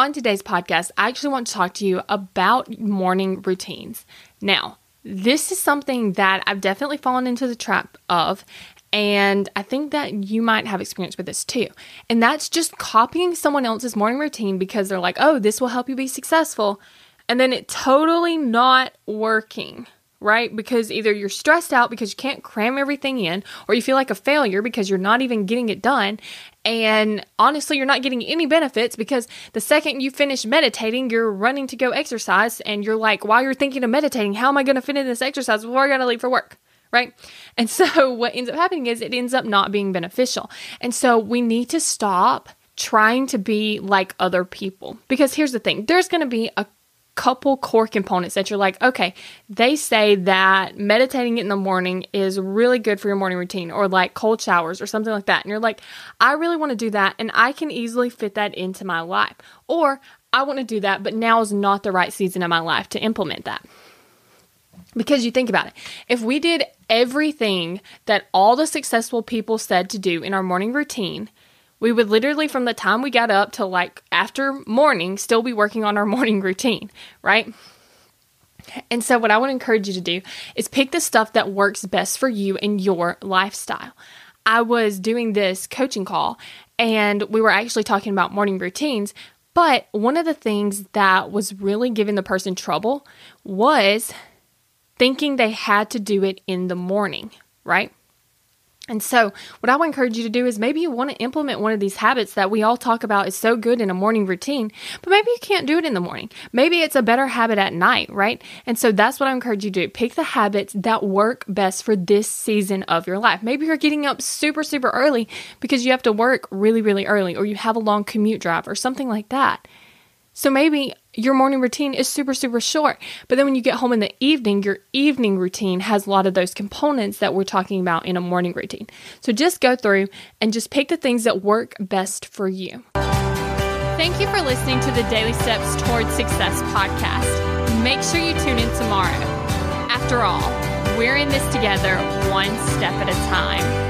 On today's podcast, I actually want to talk to you about morning routines. Now, this is something that I've definitely fallen into the trap of, and I think that you might have experience with this too. And that's just copying someone else's morning routine because they're like, oh, this will help you be successful. And then it totally not working, right? Because either you're stressed out because you can't cram everything in, or you feel like a failure because you're not even getting it done. And honestly, you're not getting any benefits because the second you finish meditating, you're running to go exercise. And you're like, while you're thinking of meditating, how am I going to fit in this exercise before I got to leave for work? right? And so what ends up happening is it ends up not being beneficial. And so we need to stop trying to be like other people. Because here's the thing there's going to be a couple core components that you're like, okay, they say that meditating in the morning is really good for your morning routine, or like cold showers, or something like that. And you're like, I really want to do that, and I can easily fit that into my life. Or I want to do that, but now is not the right season of my life to implement that. Because you think about it, if we did everything that all the successful people said to do in our morning routine, we would literally, from the time we got up till like after morning, still be working on our morning routine, right? And so, what I would encourage you to do is pick the stuff that works best for you and your lifestyle. I was doing this coaching call and we were actually talking about morning routines. But one of the things that was really giving the person trouble was thinking they had to do it in the morning, right? And so, what I would encourage you to do is maybe you want to implement one of these habits that we all talk about is so good in a morning routine, but maybe you can't do it in the morning. Maybe it's a better habit at night, right? And so, that's what I encourage you to do. Pick the habits that work best for this season of your life. Maybe you're getting up super, super early because you have to work really, really early, or you have a long commute drive, or something like that. So maybe your morning routine is super, super short. But then when you get home in the evening, your evening routine has a lot of those components that we're talking about in a morning routine. So just go through and just pick the things that work best for you. Thank you for listening to the Daily Steps Towards Success podcast. Make sure you tune in tomorrow. After all, we're in this together, one step at a time.